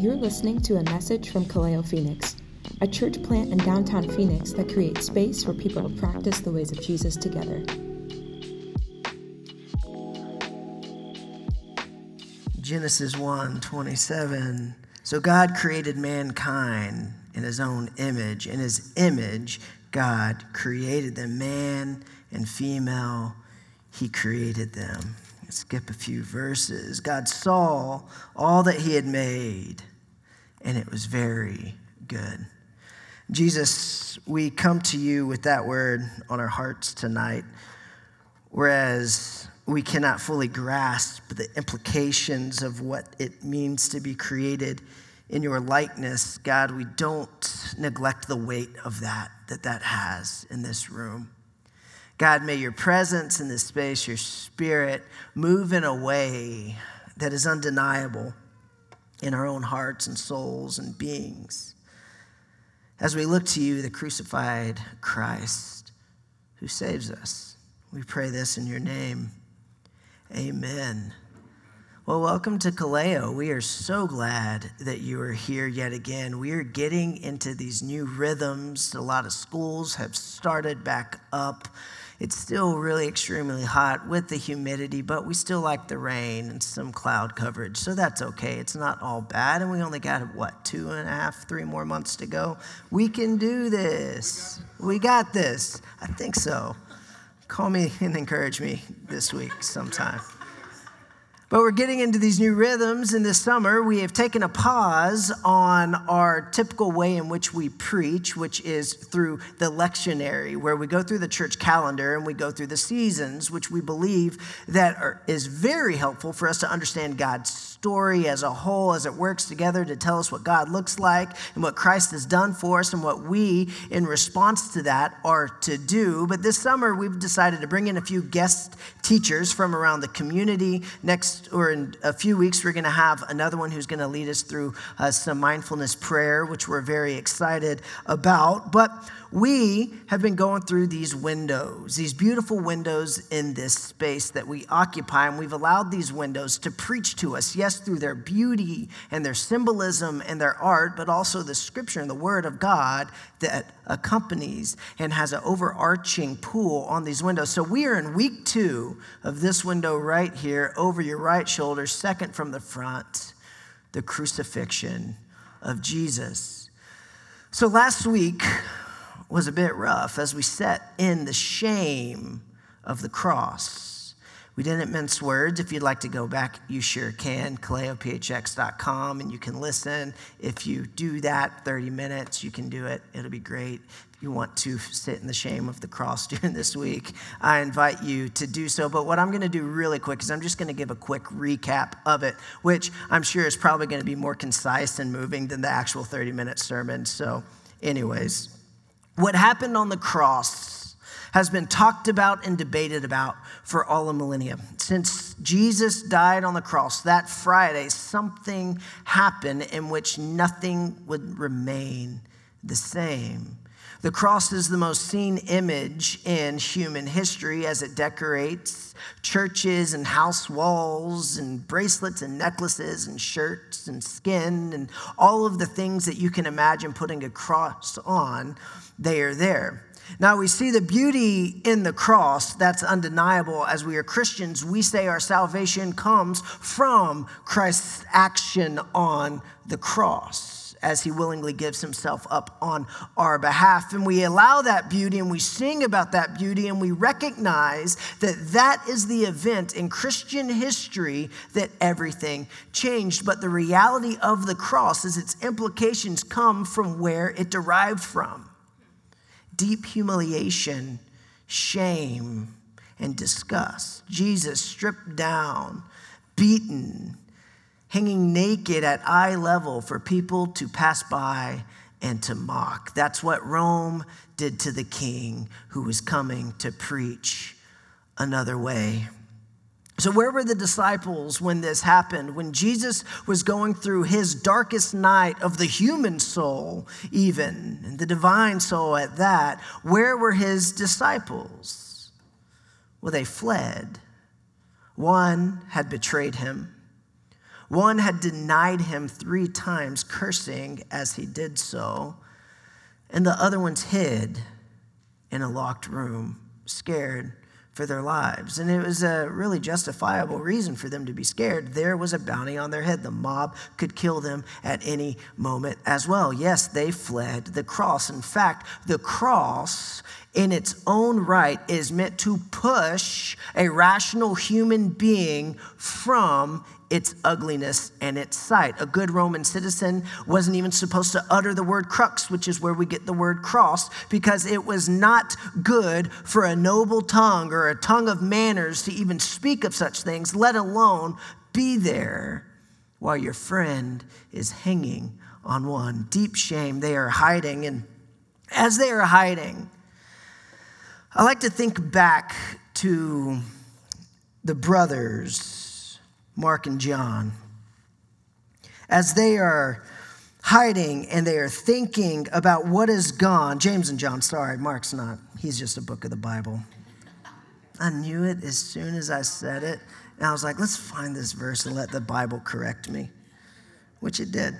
You're listening to a message from Kaleo Phoenix, a church plant in downtown Phoenix that creates space for people to practice the ways of Jesus together. Genesis 1 27. So God created mankind in his own image. In his image, God created them, man and female, he created them. Skip a few verses. God saw all that he had made, and it was very good. Jesus, we come to you with that word on our hearts tonight, whereas we cannot fully grasp the implications of what it means to be created in your likeness, God, we don't neglect the weight of that that that has in this room. God, may your presence in this space, your spirit, move in a way that is undeniable in our own hearts and souls and beings. As we look to you, the crucified Christ who saves us, we pray this in your name. Amen. Well, welcome to Kaleo. We are so glad that you are here yet again. We are getting into these new rhythms. A lot of schools have started back up. It's still really extremely hot with the humidity, but we still like the rain and some cloud coverage, so that's okay. It's not all bad, and we only got, what, two and a half, three more months to go? We can do this. We got this. I think so. Call me and encourage me this week sometime. But we're getting into these new rhythms, in this summer we have taken a pause on our typical way in which we preach, which is through the lectionary, where we go through the church calendar and we go through the seasons, which we believe that are, is very helpful for us to understand God's story as a whole, as it works together to tell us what God looks like and what Christ has done for us and what we, in response to that, are to do. But this summer, we've decided to bring in a few guest teachers from around the community. Next, or in a few weeks, we're going to have another one who's going to lead us through uh, some mindfulness prayer, which we're very excited about. But we have been going through these windows, these beautiful windows in this space that we occupy, and we've allowed these windows to preach to us, yes, through their beauty and their symbolism and their art, but also the scripture and the word of God that accompanies and has an overarching pool on these windows. So we are in week two of this window right here over your right shoulder, second from the front, the crucifixion of Jesus. So last week, was a bit rough as we set in the shame of the cross. We didn't mince words. If you'd like to go back, you sure can. KaleoPHX.com, and you can listen. If you do that 30 minutes, you can do it. It'll be great. If you want to sit in the shame of the cross during this week, I invite you to do so. But what I'm going to do really quick is I'm just going to give a quick recap of it, which I'm sure is probably going to be more concise and moving than the actual 30 minute sermon. So, anyways. What happened on the cross has been talked about and debated about for all a millennium. Since Jesus died on the cross that Friday, something happened in which nothing would remain the same. The cross is the most seen image in human history as it decorates churches and house walls and bracelets and necklaces and shirts and skin and all of the things that you can imagine putting a cross on they are there. Now we see the beauty in the cross, that's undeniable. As we are Christians, we say our salvation comes from Christ's action on the cross as he willingly gives himself up on our behalf. And we allow that beauty and we sing about that beauty and we recognize that that is the event in Christian history that everything changed. But the reality of the cross is its implications come from where it derived from deep humiliation, shame, and disgust. Jesus stripped down, beaten, hanging naked at eye level for people to pass by and to mock. That's what Rome did to the king who was coming to preach another way. So, where were the disciples when this happened? When Jesus was going through his darkest night of the human soul, even, and the divine soul at that, where were his disciples? Well, they fled. One had betrayed him, One had denied him three times, cursing as he did so, and the other one's hid in a locked room, scared for their lives. And it was a really justifiable reason for them to be scared. There was a bounty on their head. The mob could kill them at any moment as well. Yes, they fled the cross. In fact, the cross in its own right is meant to push a rational human being from its ugliness and its sight. A good Roman citizen wasn't even supposed to utter the word crux, which is where we get the word cross, because it was not good for a noble tongue or a tongue of manners to even speak of such things, let alone be there while your friend is hanging on one. Deep shame, they are hiding. And as they are hiding, I like to think back to the brothers Mark and John. As they are hiding and they are thinking about what is gone, James and John, sorry, Mark's not. He's just a book of the Bible. I knew it as soon as I said it. And I was like, let's find this verse and let the Bible correct me, which it did.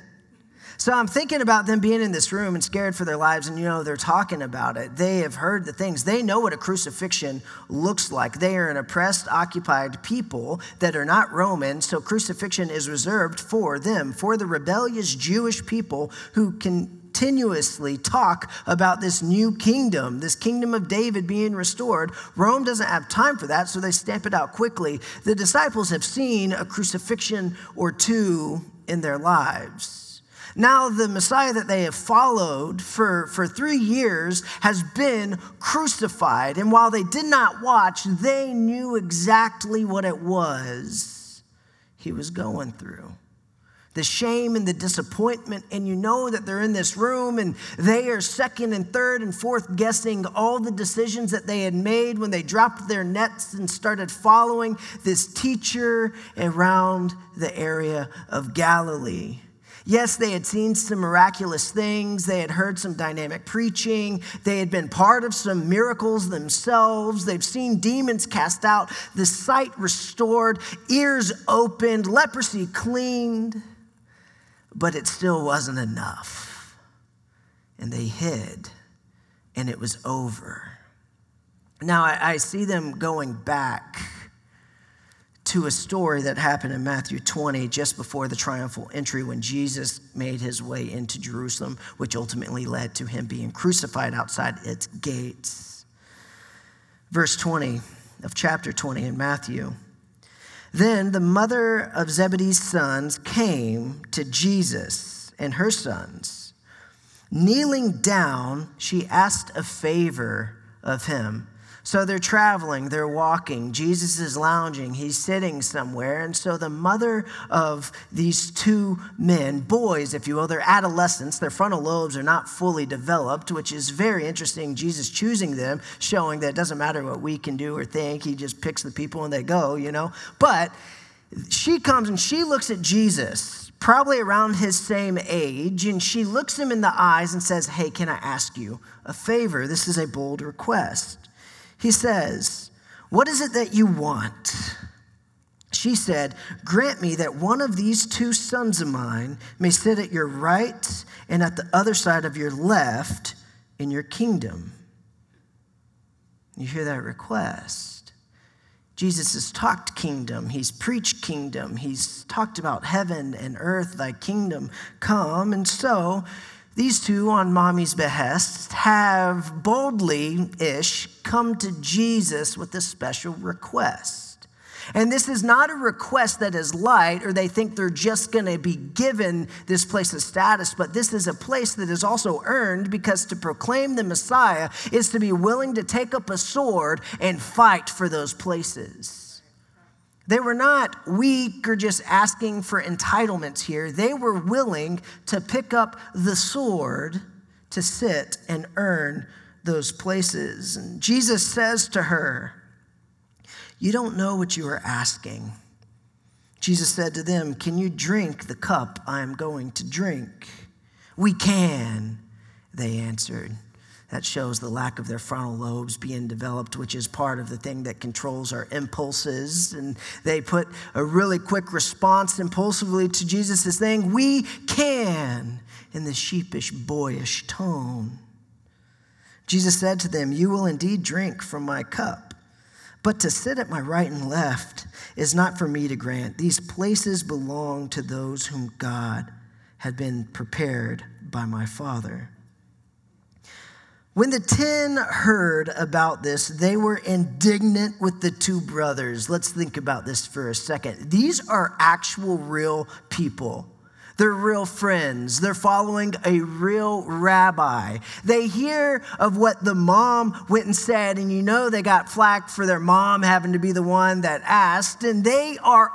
So I'm thinking about them being in this room and scared for their lives, and you know, they're talking about it. They have heard the things. They know what a crucifixion looks like. They are an oppressed, occupied people that are not Roman, so crucifixion is reserved for them, for the rebellious Jewish people who can continuously talk about this new kingdom, this kingdom of David being restored. Rome doesn't have time for that, so they stamp it out quickly. The disciples have seen a crucifixion or two in their lives. Now, the Messiah that they have followed for, for three years has been crucified. And while they did not watch, they knew exactly what it was he was going through the shame and the disappointment, and you know that they're in this room and they are second and third and fourth guessing all the decisions that they had made when they dropped their nets and started following this teacher around the area of Galilee. Yes, they had seen some miraculous things. They had heard some dynamic preaching. They had been part of some miracles themselves. They've seen demons cast out, the sight restored, ears opened, leprosy cleaned. But it still wasn't enough. And they hid, and it was over. Now I, I see them going back to a story that happened in Matthew 20 just before the triumphal entry when Jesus made his way into Jerusalem, which ultimately led to him being crucified outside its gates. Verse 20 of chapter 20 in Matthew. Then the mother of Zebedee's sons came to Jesus and her sons. Kneeling down, she asked a favor of him. So they're traveling, they're walking. Jesus is lounging, he's sitting somewhere. And so the mother of these two men, boys, if you will, they're adolescents, their frontal lobes are not fully developed, which is very interesting. Jesus choosing them, showing that it doesn't matter what we can do or think, he just picks the people and they go, you know. But she comes and she looks at Jesus, probably around his same age, and she looks him in the eyes and says, Hey, can I ask you a favor? This is a bold request. He says, What is it that you want? She said, Grant me that one of these two sons of mine may sit at your right and at the other side of your left in your kingdom. You hear that request. Jesus has talked kingdom, he's preached kingdom, he's talked about heaven and earth, thy kingdom come. And so these two, on mommy's behest, have boldly ish come to Jesus with a special request. And this is not a request that is light or they think they're just going to be given this place of status, but this is a place that is also earned because to proclaim the Messiah is to be willing to take up a sword and fight for those places. They were not weak or just asking for entitlements here. They were willing to pick up the sword to sit and earn those places. And Jesus says to her, You don't know what you are asking. Jesus said to them, Can you drink the cup I am going to drink? We can, they answered. That shows the lack of their frontal lobes being developed, which is part of the thing that controls our impulses. And they put a really quick response impulsively to Jesus' thing, We can, in the sheepish, boyish tone. Jesus said to them, You will indeed drink from my cup. But to sit at my right and left is not for me to grant. These places belong to those whom God had been prepared by my Father. When the ten heard about this, they were indignant with the two brothers. Let's think about this for a second. These are actual, real people. They're real friends. They're following a real rabbi. They hear of what the mom went and said, and you know they got flack for their mom having to be the one that asked, and they are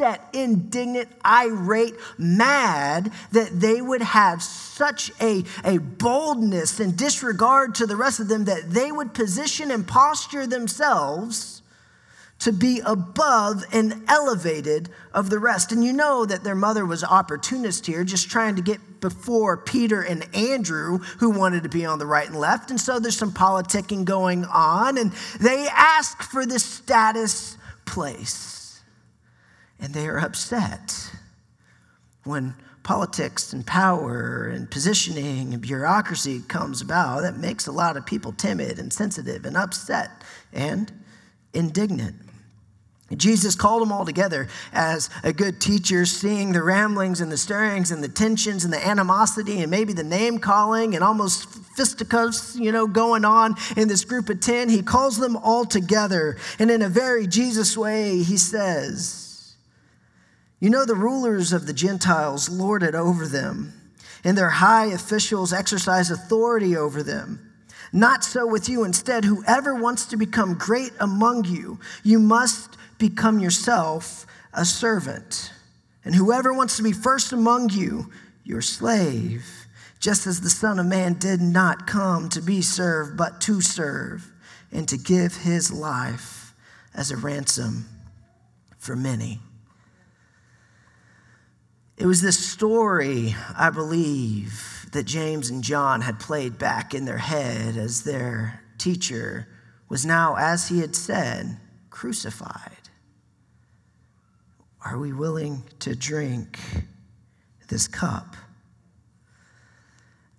upset, indignant, irate, mad that they would have such a, a boldness and disregard to the rest of them that they would position and posture themselves to be above and elevated of the rest. And you know that their mother was opportunist here, just trying to get before Peter and Andrew, who wanted to be on the right and left. And so there's some politicking going on, and they ask for this status place. And they are upset when politics and power and positioning and bureaucracy comes about. That makes a lot of people timid and sensitive and upset and indignant. Jesus called them all together as a good teacher, seeing the ramblings and the stirrings and the tensions and the animosity and maybe the name calling and almost fisticuffs, you know, going on in this group of 10. He calls them all together. And in a very Jesus way, he says, You know, the rulers of the Gentiles lord it over them, and their high officials exercise authority over them. Not so with you. Instead, whoever wants to become great among you, you must become yourself a servant. And whoever wants to be first among you, your slave, just as the Son of Man did not come to be served, but to serve, and to give his life as a ransom for many. It was this story, I believe, that James and John had played back in their head as their teacher was now, as he had said, crucified. Are we willing to drink this cup?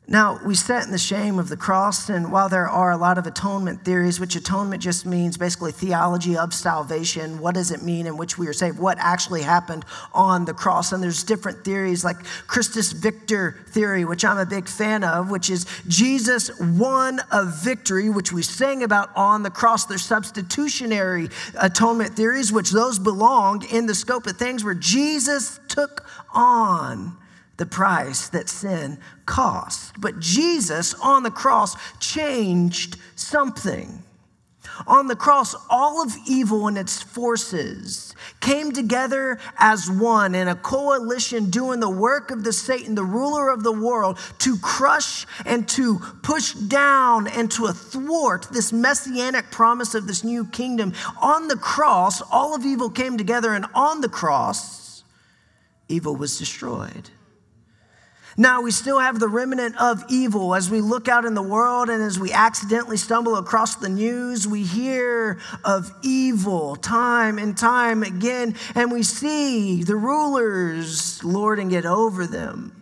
Now, we set in the shame of the cross, and while there are a lot of atonement theories, which atonement just means basically theology of salvation, what does it mean in which we are saved? What actually happened on the cross? And there's different theories like Christus Victor theory, which I'm a big fan of, which is Jesus won a victory, which we sang about on the cross. There's substitutionary atonement theories, which those belong in the scope of things where Jesus took on the price that sin cost. But Jesus on the cross changed something. On the cross, all of evil and its forces came together as one in a coalition doing the work of the Satan, the ruler of the world, to crush and to push down and to thwart this messianic promise of this new kingdom. On the cross, all of evil came together, and on the cross, evil was destroyed. Now, we still have the remnant of evil as we look out in the world and as we accidentally stumble across the news, we hear of evil time and time again, and we see the rulers lording it over them.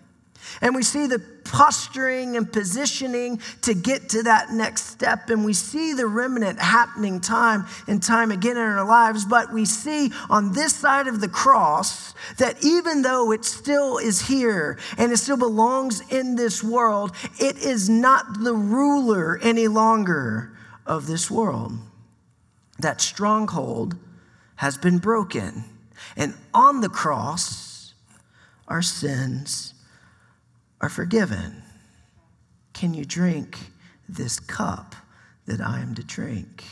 And we see the posturing and positioning to get to that next step. And we see the remnant happening time and time again in our lives. But we see on this side of the cross that even though it still is here and it still belongs in this world, it is not the ruler any longer of this world. That stronghold has been broken. And on the cross, our sins are forgiven. Can you drink this cup that I am to drink?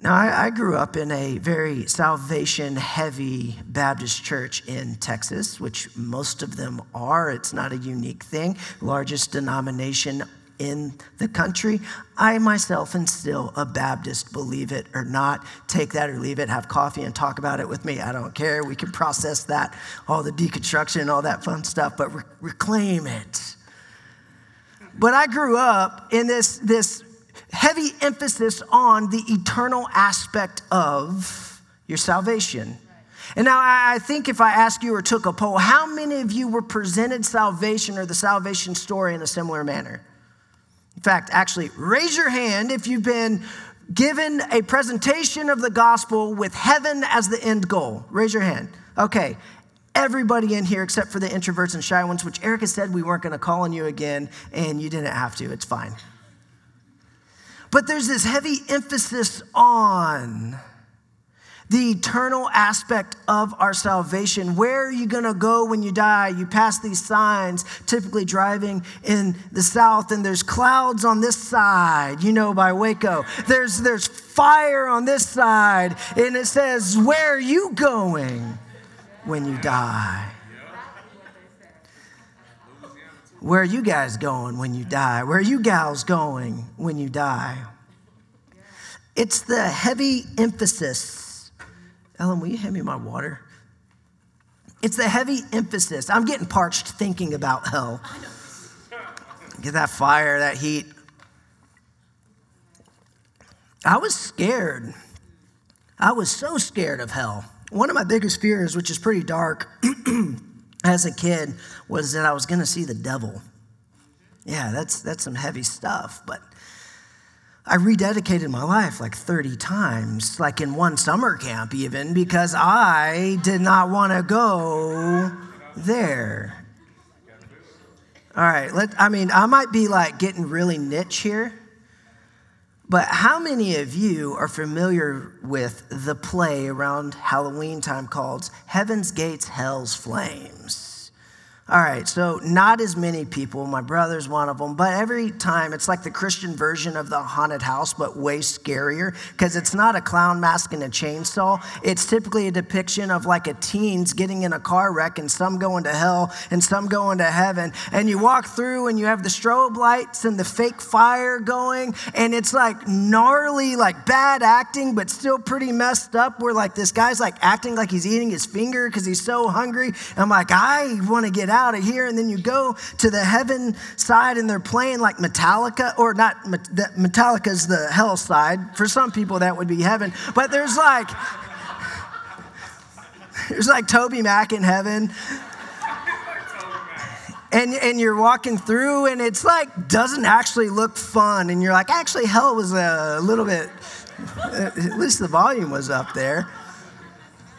Now, I, I, grew up in a very salvation heavy Baptist church in Texas, which most of them are. It's not a unique thing. Largest denomination in the country. I myself am still a Baptist, believe it or not. Take that or leave it, have coffee and talk about it with me. I don't care. We can process that, all the deconstruction, all that fun stuff, but re- reclaim it. But I grew up in this, this heavy emphasis on the eternal aspect of your salvation. And now I think if I ask you or took a poll, how many of you were presented salvation or the salvation story in a similar manner? In fact, actually, raise your hand if you've been given a presentation of the gospel with heaven as the end goal. Raise your hand. Okay. Everybody in here except for the introverts and shy ones, which Erica said we weren't going to call on you again, and you didn't have to. It's fine. But there's this heavy emphasis on the eternal aspect of our salvation. Where are you going to go when you die? You pass these signs, typically driving in the south, and there's clouds on this side, you know, by Waco. There's, there's fire on this side, and it says, Where are you going when you die? Where are you guys going when you die? Where are you gals going when you die? It's the heavy emphasis. Ellen, will you hand me my water? It's the heavy emphasis. I'm getting parched thinking about hell. Get that fire, that heat. I was scared. I was so scared of hell. One of my biggest fears, which is pretty dark, as a kid was that I was going to see the devil. Yeah, that's, that's some heavy stuff, but I rededicated my life like 30 times, like in one summer camp, even, because I did not want to go there. All right, let, I mean, I might be like getting really niche here, but how many of you are familiar with the play around Halloween time called Heaven's Gates, Hell's Flames? All right, so not as many people. My brother's one of them, but every time it's like the Christian version of the haunted house, but way scarier because it's not a clown mask and a chainsaw. It's typically a depiction of like a teens getting in a car wreck and some going to hell and some going to heaven. And you walk through and you have the strobe lights and the fake fire going, and it's like gnarly, like bad acting, but still pretty messed up. Where like this guy's like acting like he's eating his finger because he's so hungry. I'm like, I want to get out out of here. And then you go to the heaven side and they're playing like Metallica, or not, Metallica's the hell side. For some people, that would be heaven. But there's like, there's like TobyMac in heaven. And, and you're walking through and it's like doesn't actually look fun and you're like actually hell was a little bit uh, at least the volume was up there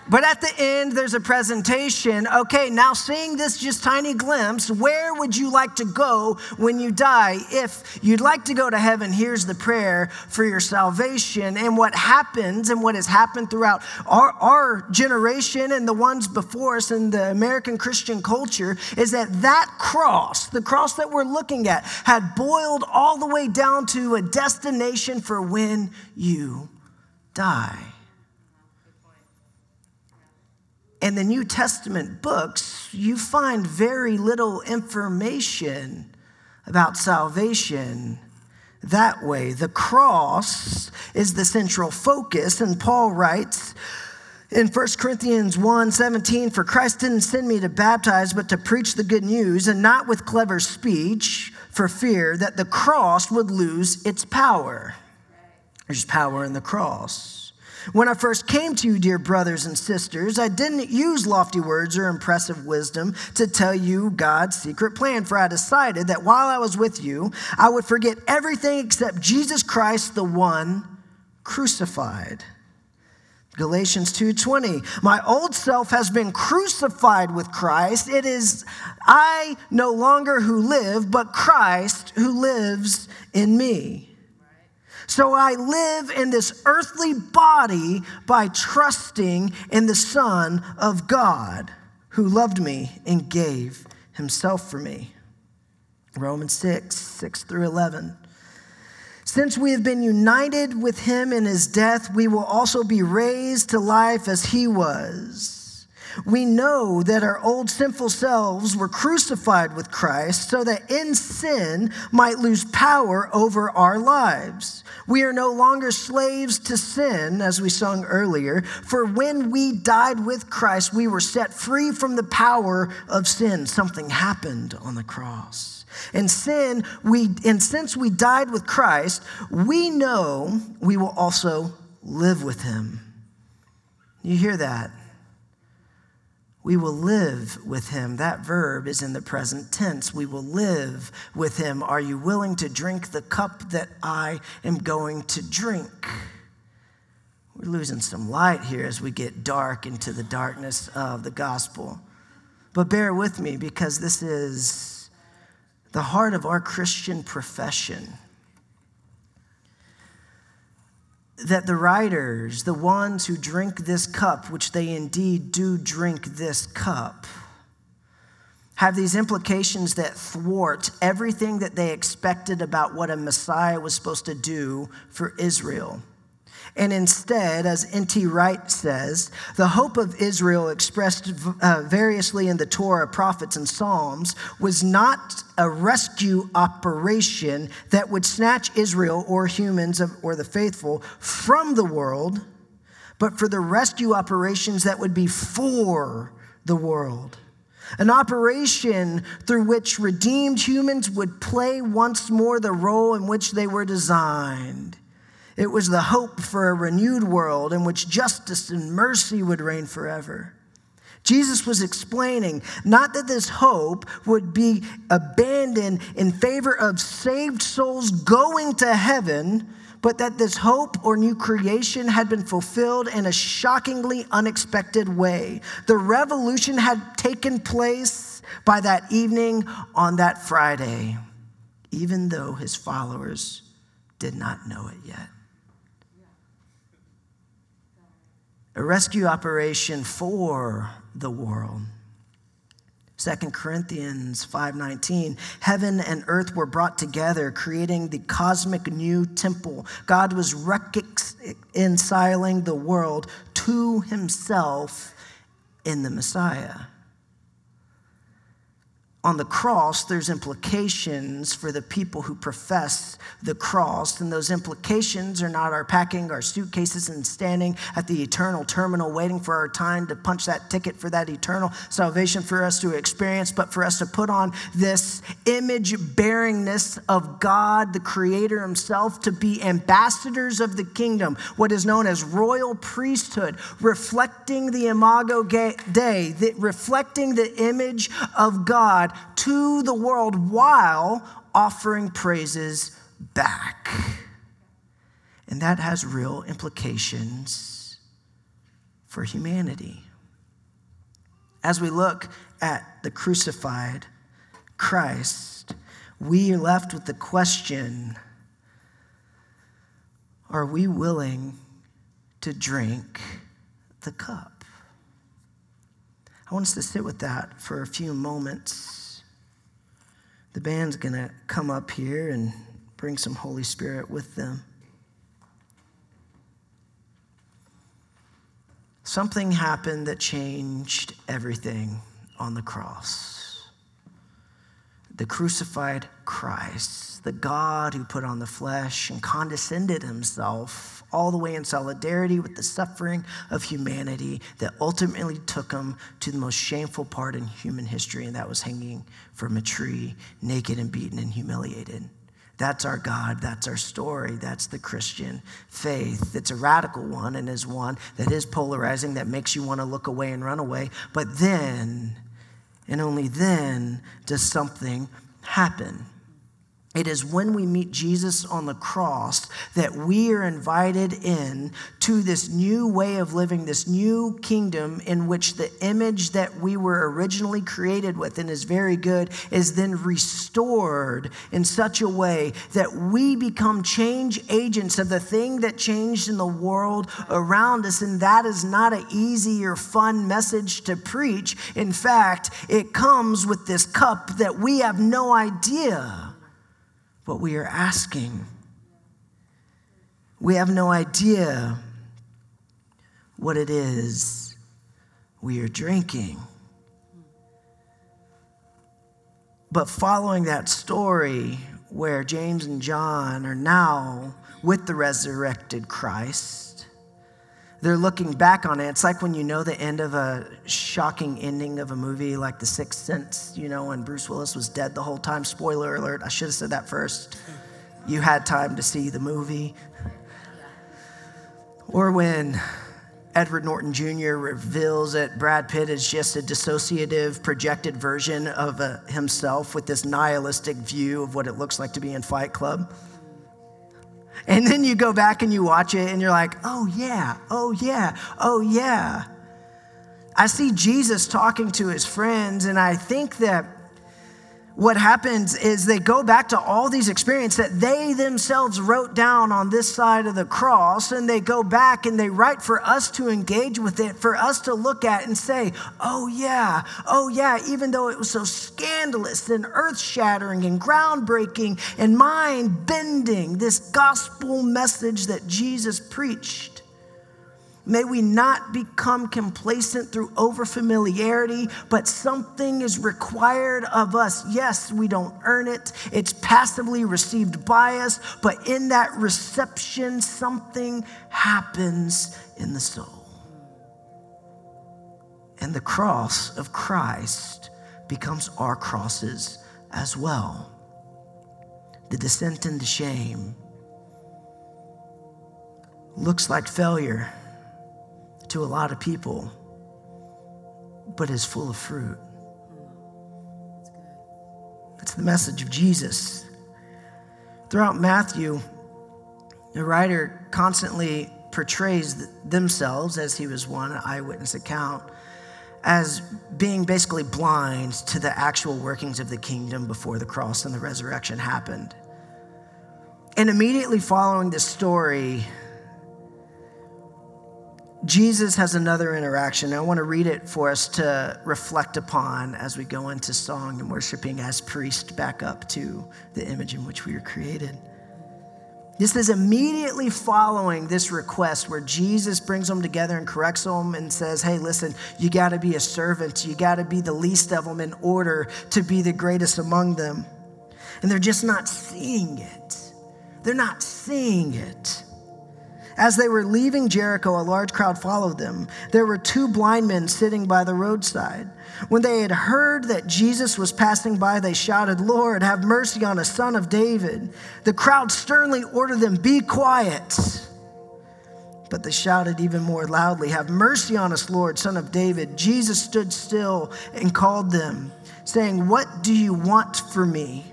but at the end, there's a presentation. Okay, now seeing this just tiny glimpse, where would you like to go when you die? If you'd like to go to heaven, here's the prayer for your salvation. And what happens and what has happened throughout our, our generation and the ones before us in the American Christian culture is that that cross, the cross that we're looking at, had boiled all the way down to a destination for when you die in the New Testament books, you find very little information about salvation that way. The cross is the central focus, and Paul writes, in 1 Corinthians 1 17, for Christ didn't send me to baptize, but to preach the good news, and not with clever speech, for fear that the cross would lose its power. There's power in the cross. When I first came to you, dear brothers and sisters, I didn't use lofty words or impressive wisdom to tell you God's secret plan, for I decided that while I was with you, I would forget everything except Jesus Christ, the one crucified. Galatians 2:20 My old self has been crucified with Christ it is I no longer who live but Christ who lives in me so I live in this earthly body by trusting in the Son of God who loved me and gave himself for me. Romans 6, 6 through 11. Since we have been united with him in his death, we will also be raised to life as he was. We know that our old sinful selves were crucified with Christ so that in sin might lose power over our lives. We are no longer slaves to sin, as we sung earlier, for when we died with Christ, we were set free from the power of sin. Something happened on the cross. And sin, we and since we died with Christ, we know we will also live with him. You hear that? We will live with him. That verb is in the present tense. We will live with him. Are you willing to drink the cup that I am going to drink? We're losing some light here as we get dark into the darkness of the gospel. But bear with me because this is the heart of our Christian profession. That the writers, the ones who drink this cup, which they indeed do drink this cup, have these implications that thwart everything that they expected about what a Messiah was supposed to do for Israel. And instead, as N.T. Wright says, the hope of Israel expressed uh, variously in the Torah, prophets, and Psalms was not a rescue operation that would snatch Israel or humans or the faithful from the world, but for the rescue operations that would be for the world. An operation through which redeemed humans would play once more the role in which they were designed it was the hope for a renewed world in which justice and mercy would reign forever. Jesus was explaining not that this hope would be abandoned in favor of saved souls going to heaven, but that this hope or new creation had been fulfilled in a shockingly unexpected way. The revolution had taken place by that evening on that Friday, even though his followers did not know it yet. A rescue operation for the world. 2 Corinthians 5:19 Heaven and earth were brought together creating the cosmic new temple. God was reconciling the world to himself in the Messiah on the cross, there's implications for the people who profess the cross. And those implications are not our packing our suitcases and standing at the eternal terminal waiting for our time to punch that ticket for that eternal salvation for us to experience, but for us to put on this image bearingness of God, the Creator Himself, to be ambassadors of the kingdom, what is known as royal priesthood, reflecting the Imago Dei, reflecting the image of God to the world while offering praises back. And that has real implications for humanity. As we look at the crucified Christ, we are left with the question are we willing to drink the cup? I want us to sit with that for a few moments. The band's going to come up here and bring some Holy Spirit with them. Something happened that changed everything on the cross. The crucified Christ, the God who put on the flesh and condescended himself all the way in solidarity with the suffering of humanity that ultimately took him to the most shameful part in human history, and that was hanging from a tree, naked and beaten and humiliated. That's our God. That's our story. That's the Christian faith. It's a radical one and is one that is polarizing, that makes you want to look away and run away. But then, and only then, does something happen. It is when we meet Jesus on the cross that we are invited in to this new way of living, this new kingdom in which the image that we were originally created with and is very good is then restored in such a way that we become change agents of the thing that changed in the world around us. And that is not an easy or fun message to preach. In fact, it comes with this cup that we have no idea what we are asking. We have no idea what it is we are drinking. But following that story where James and John are now with the resurrected Christ, they're looking back on it. It's like when you know the end of a shocking ending of a movie like The Sixth Sense, you know, when Bruce Willis was dead the whole time. Spoiler alert, I should have said that first. You had time to see the movie. Or when Edward Norton Jr. reveals that Brad Pitt is just a dissociative, projected version of uh, himself with this nihilistic view of what it looks like to be in Fight Club. And then you go back and you watch it and you're like, oh yeah, oh yeah, oh yeah. I see Jesus talking to his friends, and I think that what happens is they go back to all these experiences that they themselves wrote down on this side of the cross, and they go back and they write for us to engage with it, for us to look at and say, oh, yeah, oh, yeah, even though it was so scandalous and earth shattering and groundbreaking and mind bending, this gospel message that Jesus preached May we not become complacent through overfamiliarity, but something is required of us. Yes, we don't earn it, it's passively received by us, but in that reception, something happens in the soul. And the cross of Christ becomes our crosses as well. The descent into shame looks like failure to a lot of people, but is full of fruit. That's the message of Jesus. Throughout Matthew, the writer constantly portrays themselves, as he was one eyewitness account, as being basically blind to the actual workings of the kingdom before the cross and the resurrection happened. And immediately following this story, Jesus has another interaction. I want to read it for us to reflect upon as we go into song and worshiping as priest back up to the image in which we were created. This is immediately following this request where Jesus brings them together and corrects them and says, Hey, listen, you got to be a servant. You got to be the least of them in order to be the greatest among them. And they're just not seeing it. They're not seeing it. As they were leaving Jericho, a large crowd followed them. There were two blind men sitting by the roadside. When they had heard that Jesus was passing by, they shouted, Lord, have mercy on us, son of David. The crowd sternly ordered them, Be quiet. But they shouted even more loudly, Have mercy on us, Lord, son of David. Jesus stood still and called them, saying, What do you want for me?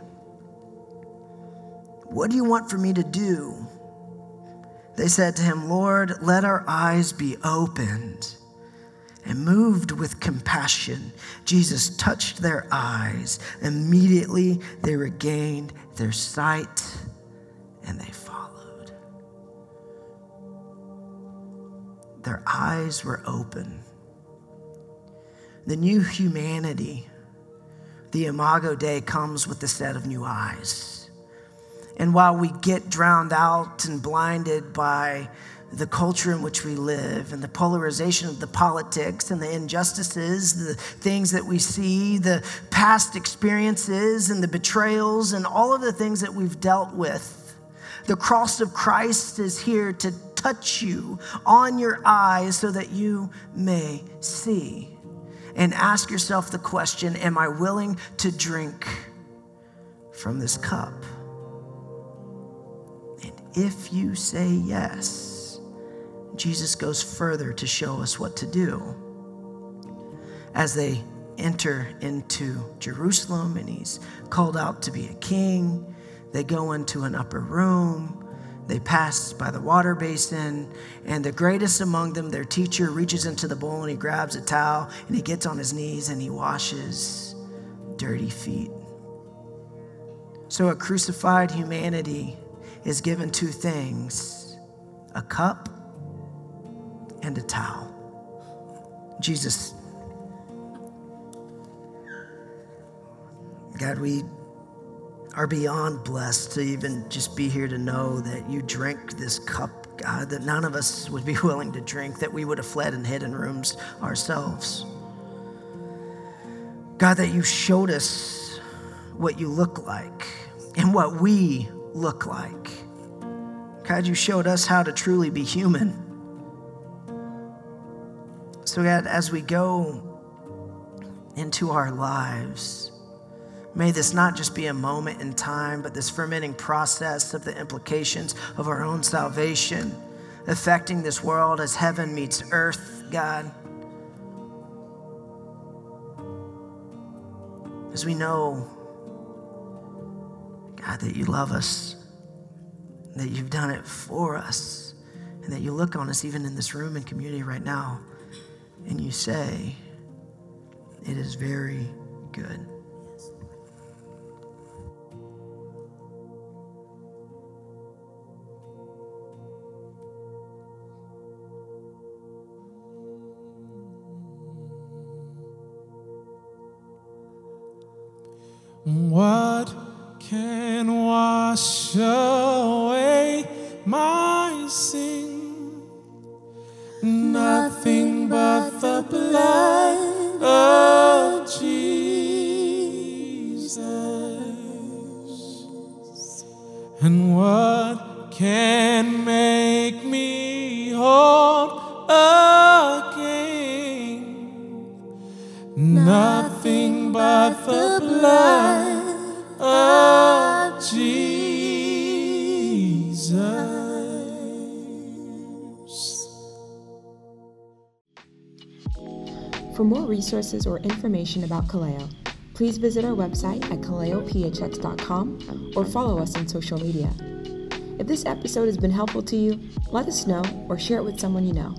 What do you want for me to do? They said to him, Lord, let our eyes be opened. And moved with compassion, Jesus touched their eyes. Immediately they regained their sight and they followed. Their eyes were open. The new humanity, the Imago Dei, comes with a set of new eyes. And while we get drowned out and blinded by the culture in which we live and the polarization of the politics and the injustices, the things that we see, the past experiences and the betrayals and all of the things that we've dealt with, the cross of Christ is here to touch you on your eyes so that you may see. And ask yourself the question Am I willing to drink from this cup? If you say yes, Jesus goes further to show us what to do. As they enter into Jerusalem and he's called out to be a king, they go into an upper room. They pass by the water basin, and the greatest among them, their teacher, reaches into the bowl and he grabs a towel and he gets on his knees and he washes dirty feet. So, a crucified humanity is given two things a cup and a towel. Jesus, God, we are beyond blessed to even just be here to know that you drink this cup, God, that none of us would be willing to drink, that we would have fled and hid in rooms ourselves. God, that you showed us what you look like and what we look like. God, you showed us how to truly be human. So, God, as we go into our lives, may this not just be a moment in time, but this fermenting process of the implications of our own salvation affecting this world as heaven meets earth, God. As we know, God, that you love us, that you've done it for us, and that you look on us even in this room and community right now, and you say, It is very good. What can wash away my sin? Nothing but the blood of Jesus. And what can make me whole again? Nothing but the blood Resources or information about Kaleo, please visit our website at kaleophx.com or follow us on social media. If this episode has been helpful to you, let us know or share it with someone you know.